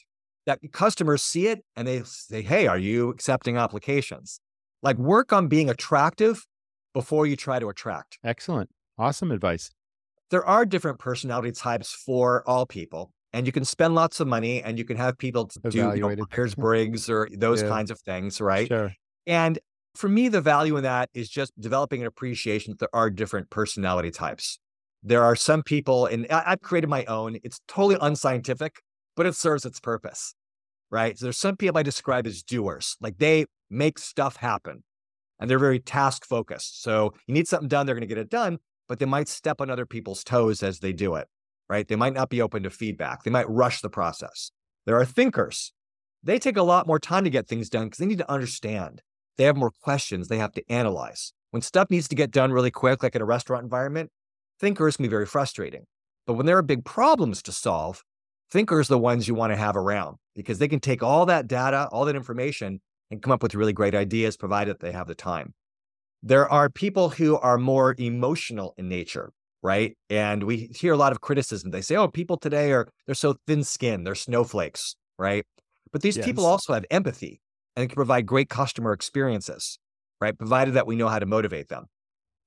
that customers see it and they say, Hey, are you accepting applications? Like work on being attractive before you try to attract. Excellent. Awesome advice. There are different personality types for all people. And you can spend lots of money and you can have people do you know, Myers Briggs or those yeah. kinds of things, right? Sure. And for me, the value in that is just developing an appreciation that there are different personality types. There are some people, and I, have created my own. It's totally unscientific, but it serves its purpose, right? So there's some people I describe as doers, like they make stuff happen, and they're very task focused. So you need something done, they're going to get it done, but they might step on other people's toes as they do it, right? They might not be open to feedback. They might rush the process. There are thinkers. They take a lot more time to get things done because they need to understand they have more questions they have to analyze. When stuff needs to get done really quick, like in a restaurant environment, thinkers can be very frustrating. But when there are big problems to solve, thinkers are the ones you want to have around because they can take all that data, all that information, and come up with really great ideas, provided they have the time. There are people who are more emotional in nature, right? And we hear a lot of criticism. They say, oh, people today are, they're so thin skinned, they're snowflakes, right? But these yes. people also have empathy and can provide great customer experiences, right? Provided that we know how to motivate them.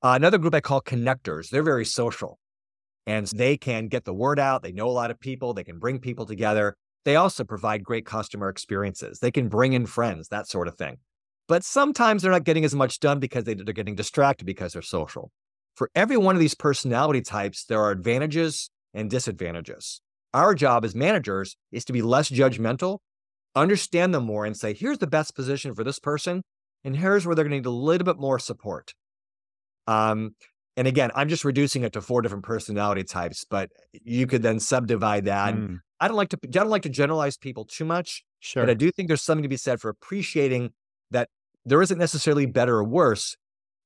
Uh, another group I call connectors. They're very social and they can get the word out. They know a lot of people. They can bring people together. They also provide great customer experiences. They can bring in friends, that sort of thing. But sometimes they're not getting as much done because they, they're getting distracted because they're social. For every one of these personality types, there are advantages and disadvantages. Our job as managers is to be less judgmental understand them more and say, here's the best position for this person, and here's where they're going to need a little bit more support. Um, and again, I'm just reducing it to four different personality types, but you could then subdivide that. Mm. I don't like to I don't like to generalize people too much, sure. but I do think there's something to be said for appreciating that there isn't necessarily better or worse.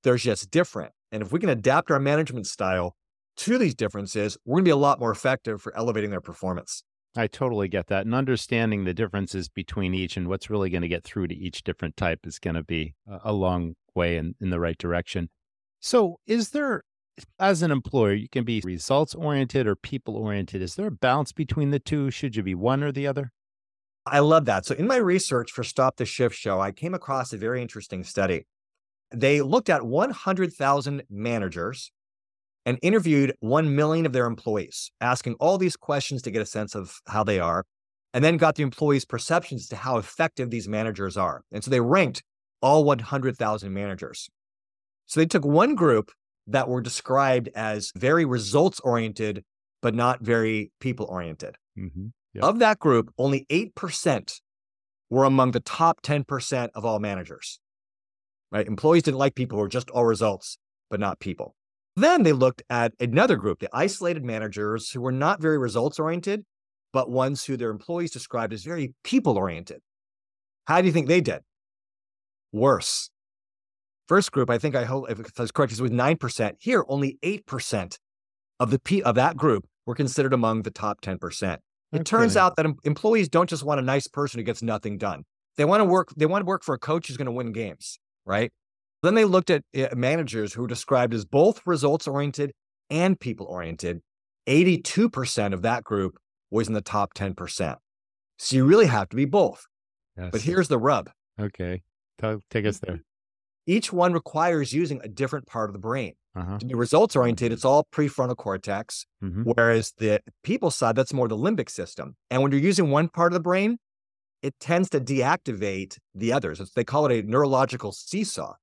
There's just different. And if we can adapt our management style to these differences, we're going to be a lot more effective for elevating their performance. I totally get that. And understanding the differences between each and what's really going to get through to each different type is going to be a long way in, in the right direction. So, is there, as an employer, you can be results oriented or people oriented. Is there a balance between the two? Should you be one or the other? I love that. So, in my research for Stop the Shift Show, I came across a very interesting study. They looked at 100,000 managers and interviewed 1 million of their employees, asking all these questions to get a sense of how they are, and then got the employees' perceptions to how effective these managers are. And so they ranked all 100,000 managers. So they took one group that were described as very results oriented, but not very people oriented. Mm-hmm. Yep. Of that group, only 8% were among the top 10% of all managers. Right? Employees didn't like people who were just all results, but not people. Then they looked at another group, the isolated managers who were not very results oriented, but ones who their employees described as very people oriented. How do you think they did? Worse. First group, I think I hope if I was correct, it was 9%. Here, only 8% of the P of that group were considered among the top 10%. It okay. turns out that employees don't just want a nice person who gets nothing done. They want to work, they want to work for a coach who's going to win games, right? Then they looked at eh, managers who were described as both results oriented and people oriented. 82% of that group was in the top 10%. So you really have to be both. Yes. But here's the rub. Okay. Take us there. Each one requires using a different part of the brain. Uh-huh. To be results oriented, it's all prefrontal cortex, mm-hmm. whereas the people side, that's more the limbic system. And when you're using one part of the brain, it tends to deactivate the others. They call it a neurological seesaw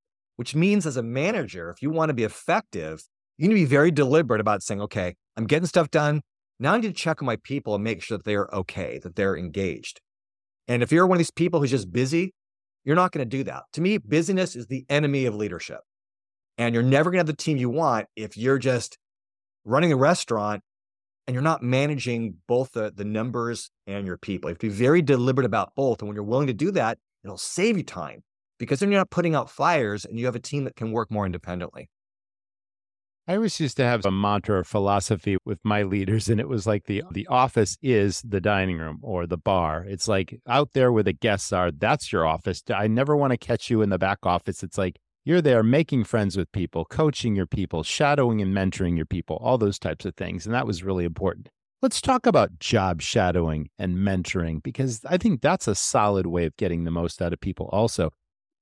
which means as a manager, if you want to be effective, you need to be very deliberate about saying, okay, I'm getting stuff done. Now I need to check on my people and make sure that they're okay, that they're engaged. And if you're one of these people who's just busy, you're not going to do that. To me, busyness is the enemy of leadership. And you're never going to have the team you want if you're just running a restaurant and you're not managing both the, the numbers and your people. You have to be very deliberate about both. And when you're willing to do that, it'll save you time because then you're not putting out fires and you have a team that can work more independently. I always used to have a mantra or philosophy with my leaders, and it was like the the office is the dining room or the bar. It's like out there where the guests are, that's your office. I never want to catch you in the back office. It's like you're there making friends with people, coaching your people, shadowing and mentoring your people, all those types of things. And that was really important. Let's talk about job shadowing and mentoring because I think that's a solid way of getting the most out of people, also.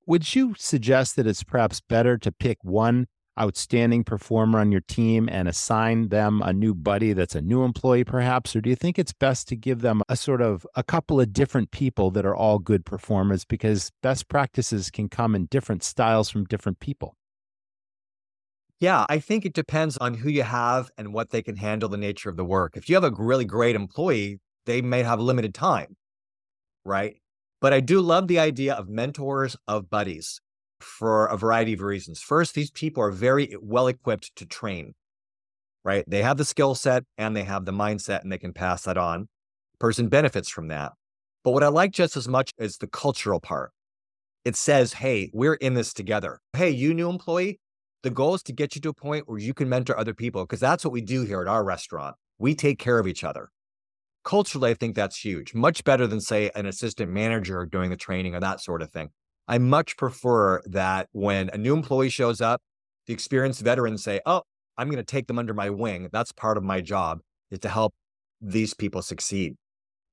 Would you suggest that it's perhaps better to pick one outstanding performer on your team and assign them a new buddy that's a new employee perhaps or do you think it's best to give them a sort of a couple of different people that are all good performers because best practices can come in different styles from different people yeah, I think it depends on who you have and what they can handle the nature of the work. If you have a really great employee, they may have limited time, right? But I do love the idea of mentors, of buddies for a variety of reasons. First, these people are very well equipped to train, right? They have the skill set and they have the mindset and they can pass that on. Person benefits from that. But what I like just as much is the cultural part. It says, hey, we're in this together. Hey, you new employee, the goal is to get you to a point where you can mentor other people because that's what we do here at our restaurant. We take care of each other. Culturally, I think that's huge, much better than, say, an assistant manager doing the training or that sort of thing. I much prefer that when a new employee shows up, the experienced veterans say, Oh, I'm going to take them under my wing. That's part of my job is to help these people succeed.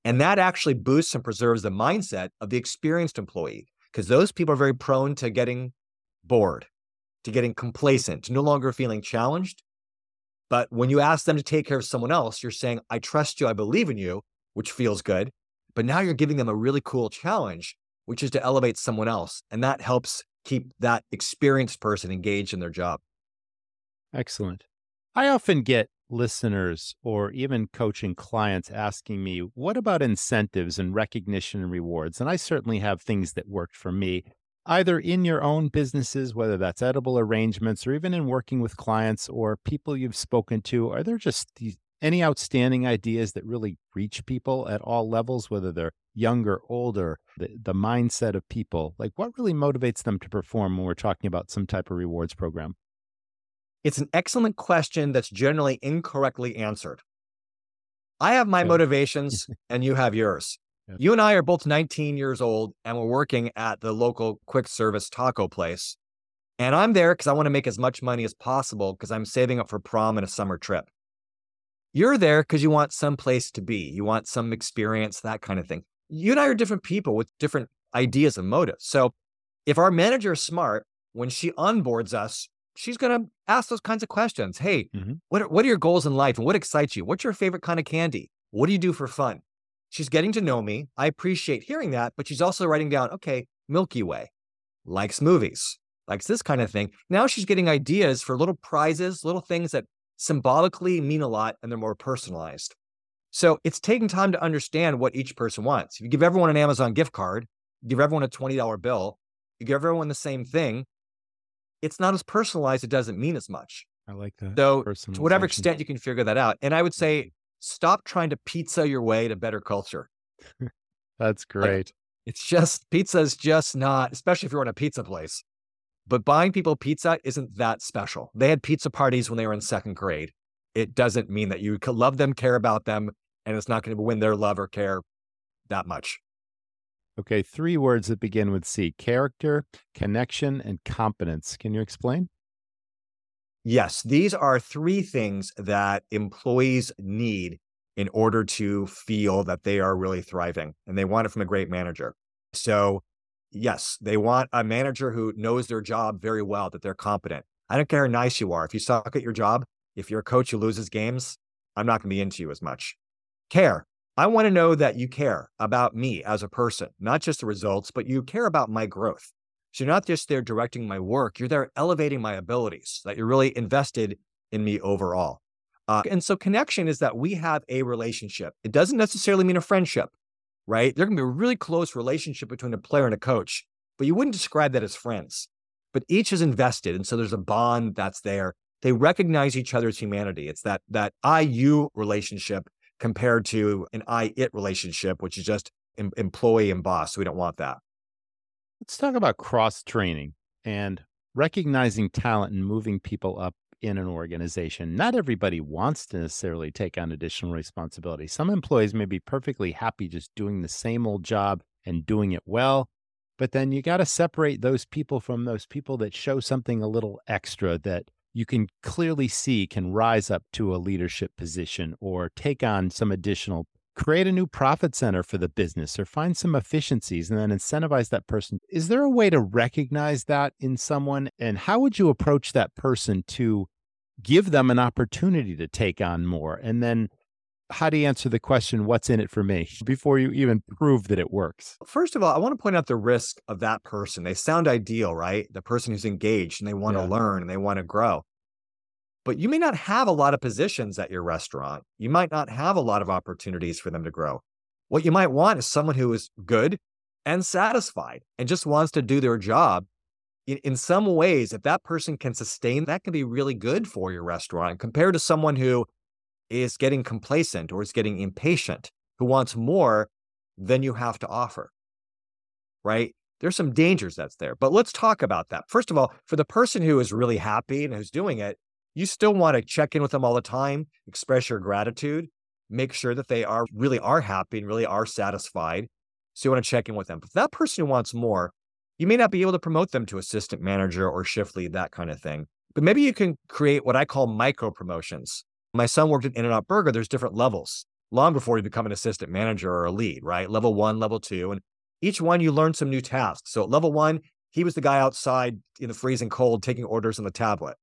And that actually boosts and preserves the mindset of the experienced employee because those people are very prone to getting bored, to getting complacent, to no longer feeling challenged. But when you ask them to take care of someone else, you're saying, I trust you, I believe in you, which feels good. But now you're giving them a really cool challenge which is to elevate someone else. And that helps keep that experienced person engaged in their job. Excellent. I often get listeners or even coaching clients asking me, what about incentives and recognition and rewards? And I certainly have things that worked for me, either in your own businesses, whether that's edible arrangements or even in working with clients or people you've spoken to. Are there just these, any outstanding ideas that really reach people at all levels, whether they're younger, older, the, the mindset of people? Like, what really motivates them to perform when we're talking about some type of rewards program? It's an excellent question that's generally incorrectly answered. I have my yeah. motivations and you have yours. Yeah. You and I are both 19 years old and we're working at the local quick service taco place. And I'm there because I want to make as much money as possible because I'm saving up for prom and a summer trip. You're there because you want some place to be, you want some experience, that kind of thing you and I are different people with different ideas and motives. So if our manager is smart, when she onboards us, she's going to ask those kinds of questions. Hey, mm-hmm. what, are, what are your goals in life and what excites you? What's your favorite kind of candy? What do you do for fun? She's getting to know me. I appreciate hearing that, but she's also writing down, okay, Milky Way, likes movies, likes this kind of thing. Now she's getting ideas for little prizes, little things that symbolically mean a lot and they're more personalized. So it's taking time to understand what each person wants. If you give everyone an Amazon gift card, give everyone a $20 bill, you give everyone the same thing, it's not as personalized. It doesn't mean as much. I like that. So to whatever extent you can figure that out. And I would say stop trying to pizza your way to better culture. That's great. Like, it's just pizza is just not, especially if you're in a pizza place. But buying people pizza isn't that special. They had pizza parties when they were in second grade it doesn't mean that you love them, care about them, and it's not going to win their love or care that much. Okay, three words that begin with C character, connection, and competence. Can you explain? Yes, these are three things that employees need in order to feel that they are really thriving and they want it from a great manager. So, yes, they want a manager who knows their job very well, that they're competent. I don't care how nice you are. If you suck at your job, if you're a coach who loses games, I'm not going to be into you as much. Care. I want to know that you care about me as a person, not just the results, but you care about my growth. So you're not just there directing my work, you're there elevating my abilities, that you're really invested in me overall. Uh, and so connection is that we have a relationship. It doesn't necessarily mean a friendship, right? There can be a really close relationship between a player and a coach, but you wouldn't describe that as friends. But each is invested. And so there's a bond that's there. They recognize each other's humanity. It's that that I you relationship compared to an I it relationship, which is just em- employee and boss. We don't want that. Let's talk about cross training and recognizing talent and moving people up in an organization. Not everybody wants to necessarily take on additional responsibility. Some employees may be perfectly happy just doing the same old job and doing it well. But then you got to separate those people from those people that show something a little extra that you can clearly see can rise up to a leadership position or take on some additional create a new profit center for the business or find some efficiencies and then incentivize that person. Is there a way to recognize that in someone? And how would you approach that person to give them an opportunity to take on more? And then how do you answer the question, what's in it for me, before you even prove that it works? First of all, I want to point out the risk of that person. They sound ideal, right? The person who's engaged and they want yeah. to learn and they want to grow but you may not have a lot of positions at your restaurant. You might not have a lot of opportunities for them to grow. What you might want is someone who is good and satisfied and just wants to do their job. In, in some ways, if that person can sustain, that can be really good for your restaurant compared to someone who is getting complacent or is getting impatient, who wants more than you have to offer. Right? There's some dangers that's there. But let's talk about that. First of all, for the person who is really happy and who's doing it, you still want to check in with them all the time, express your gratitude, make sure that they are really are happy and really are satisfied. So you want to check in with them. But that person wants more, you may not be able to promote them to assistant manager or shift lead, that kind of thing. But maybe you can create what I call micro promotions. My son worked at In-N-Out Burger. There's different levels long before you become an assistant manager or a lead, right? Level one, level two. And each one you learn some new tasks. So at level one, he was the guy outside in the freezing cold taking orders on the tablet.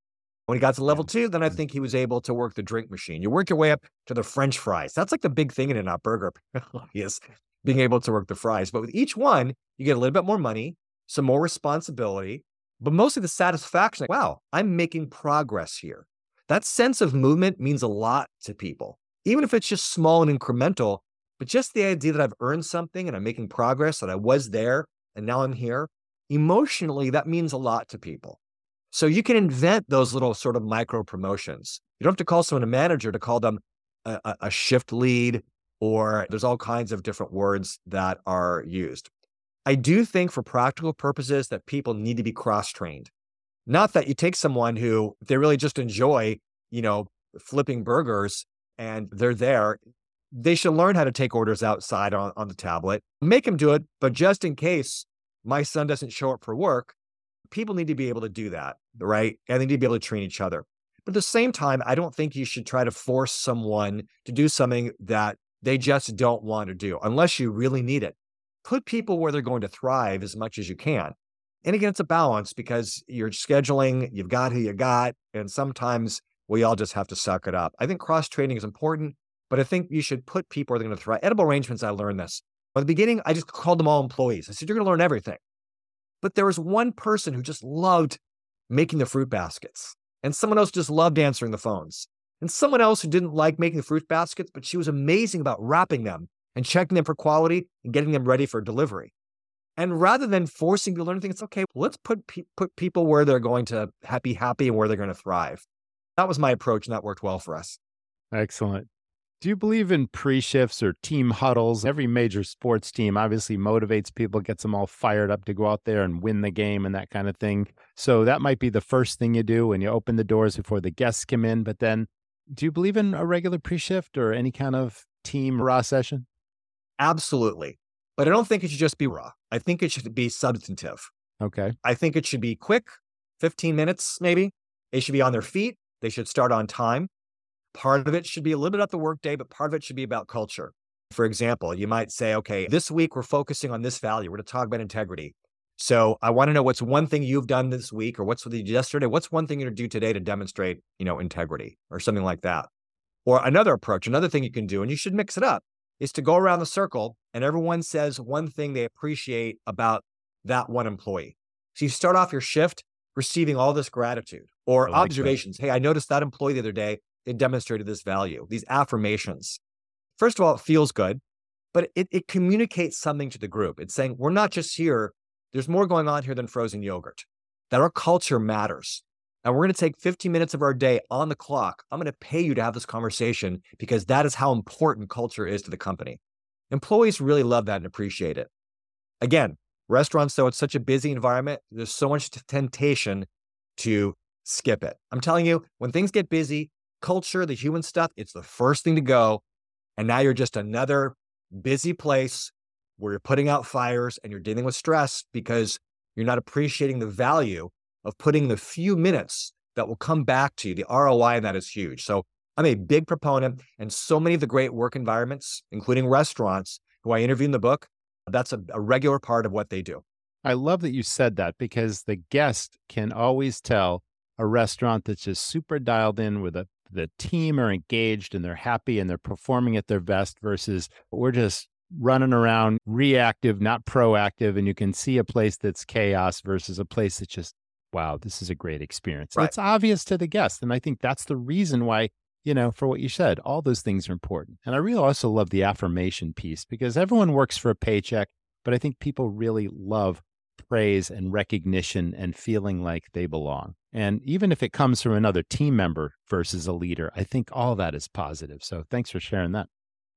When he got to level two, then I think he was able to work the drink machine. You work your way up to the French fries. That's like the big thing in a burger, is being able to work the fries. But with each one, you get a little bit more money, some more responsibility, but mostly the satisfaction. Like, wow, I'm making progress here. That sense of movement means a lot to people, even if it's just small and incremental. But just the idea that I've earned something and I'm making progress, that I was there and now I'm here, emotionally, that means a lot to people. So you can invent those little sort of micro promotions. You don't have to call someone a manager to call them a, a shift lead, or there's all kinds of different words that are used. I do think for practical purposes that people need to be cross trained. Not that you take someone who they really just enjoy, you know, flipping burgers and they're there. They should learn how to take orders outside on, on the tablet, make them do it. But just in case my son doesn't show up for work, people need to be able to do that, right? And they need to be able to train each other. But at the same time, I don't think you should try to force someone to do something that they just don't want to do unless you really need it. Put people where they're going to thrive as much as you can. And again, it's a balance because you're scheduling, you've got who you got, and sometimes we all just have to suck it up. I think cross training is important, but I think you should put people where they're going to thrive. Edible arrangements, I learned this. At the beginning, I just called them all employees. I said, You're going to learn everything. But there was one person who just loved making the fruit baskets, and someone else just loved answering the phones, and someone else who didn't like making the fruit baskets, but she was amazing about wrapping them and checking them for quality and getting them ready for delivery. And rather than forcing people to learn anything, it's okay. Let's put pe- put people where they're going to be happy and where they're going to thrive. That was my approach, and that worked well for us. Excellent. Do you believe in pre shifts or team huddles? Every major sports team obviously motivates people, gets them all fired up to go out there and win the game and that kind of thing. So that might be the first thing you do when you open the doors before the guests come in. But then, do you believe in a regular pre shift or any kind of team raw session? Absolutely. But I don't think it should just be raw. I think it should be substantive. Okay. I think it should be quick, 15 minutes maybe. They should be on their feet. They should start on time. Part of it should be a little bit about the workday, but part of it should be about culture. For example, you might say, okay, this week we're focusing on this value. We're going to talk about integrity. So I want to know what's one thing you've done this week or what's what you did yesterday. What's one thing you're going to do today to demonstrate, you know, integrity or something like that. Or another approach, another thing you can do, and you should mix it up, is to go around the circle and everyone says one thing they appreciate about that one employee. So you start off your shift receiving all this gratitude or like observations. Hey, I noticed that employee the other day, they demonstrated this value, these affirmations. First of all, it feels good, but it, it communicates something to the group. It's saying, we're not just here, there's more going on here than frozen yogurt, that our culture matters. And we're going to take 15 minutes of our day on the clock. I'm going to pay you to have this conversation because that is how important culture is to the company. Employees really love that and appreciate it. Again, restaurants, though, it's such a busy environment, there's so much temptation to skip it. I'm telling you, when things get busy, culture, the human stuff, it's the first thing to go. And now you're just another busy place where you're putting out fires and you're dealing with stress because you're not appreciating the value of putting the few minutes that will come back to you. The ROI and that is huge. So I'm a big proponent, and so many of the great work environments, including restaurants, who I interview in the book, that's a, a regular part of what they do. I love that you said that because the guest can always tell a restaurant that's just super dialed in with a the team are engaged and they're happy and they're performing at their best versus we're just running around reactive, not proactive. And you can see a place that's chaos versus a place that's just, wow, this is a great experience. Right. It's obvious to the guest. And I think that's the reason why, you know, for what you said, all those things are important. And I really also love the affirmation piece because everyone works for a paycheck, but I think people really love praise and recognition and feeling like they belong. And even if it comes from another team member versus a leader, I think all that is positive. So thanks for sharing that.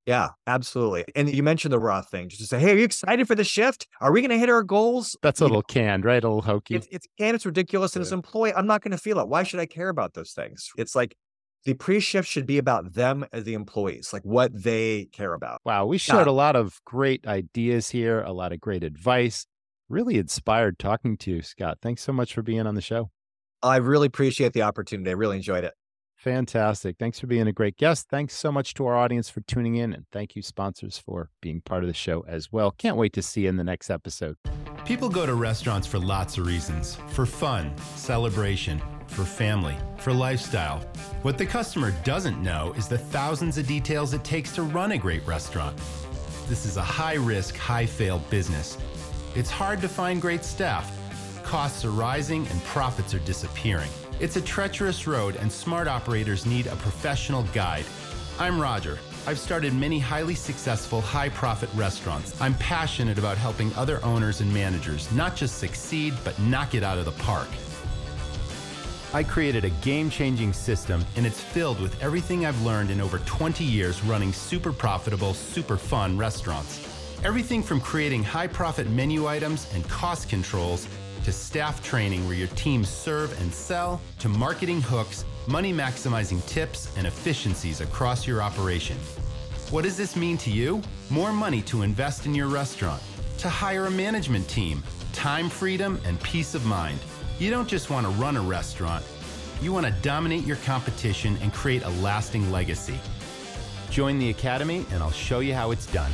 Yeah, absolutely. And you mentioned the raw thing, just to say, hey, are you excited for the shift? Are we going to hit our goals? That's a You little canned, right? A little hokey. It's, it's and it's ridiculous. And as an employee, I'm not going to feel it. Why should I care about those things? It's like the pre-shift should be about them as the employees, like what they care about. Wow, we Yeah. shared a lot of great ideas here, a lot of great advice. Really inspired talking to you, Scott. Thanks so much for being on the show. I really appreciate the opportunity. I really enjoyed it. Fantastic. Thanks for being a great guest. Thanks so much to our audience for tuning in. And thank you, sponsors, for being part of the show as well. Can't wait to see you in the next episode. People go to restaurants for lots of reasons for fun, celebration, for family, for lifestyle. What the customer doesn't know is the thousands of details it takes to run a great restaurant. This is a high risk, high fail business. It's hard to find great staff. Costs are rising and profits are disappearing. It's a treacherous road, and smart operators need a professional guide. I'm Roger. I've started many highly successful, high profit restaurants. I'm passionate about helping other owners and managers not just succeed, but knock it out of the park. I created a game changing system, and it's filled with everything I've learned in over 20 years running super profitable, super fun restaurants. Everything from creating high profit menu items and cost controls to staff training where your teams serve and sell, to marketing hooks, money maximizing tips, and efficiencies across your operation. What does this mean to you? More money to invest in your restaurant, to hire a management team, time freedom, and peace of mind. You don't just want to run a restaurant, you want to dominate your competition and create a lasting legacy. Join the Academy, and I'll show you how it's done.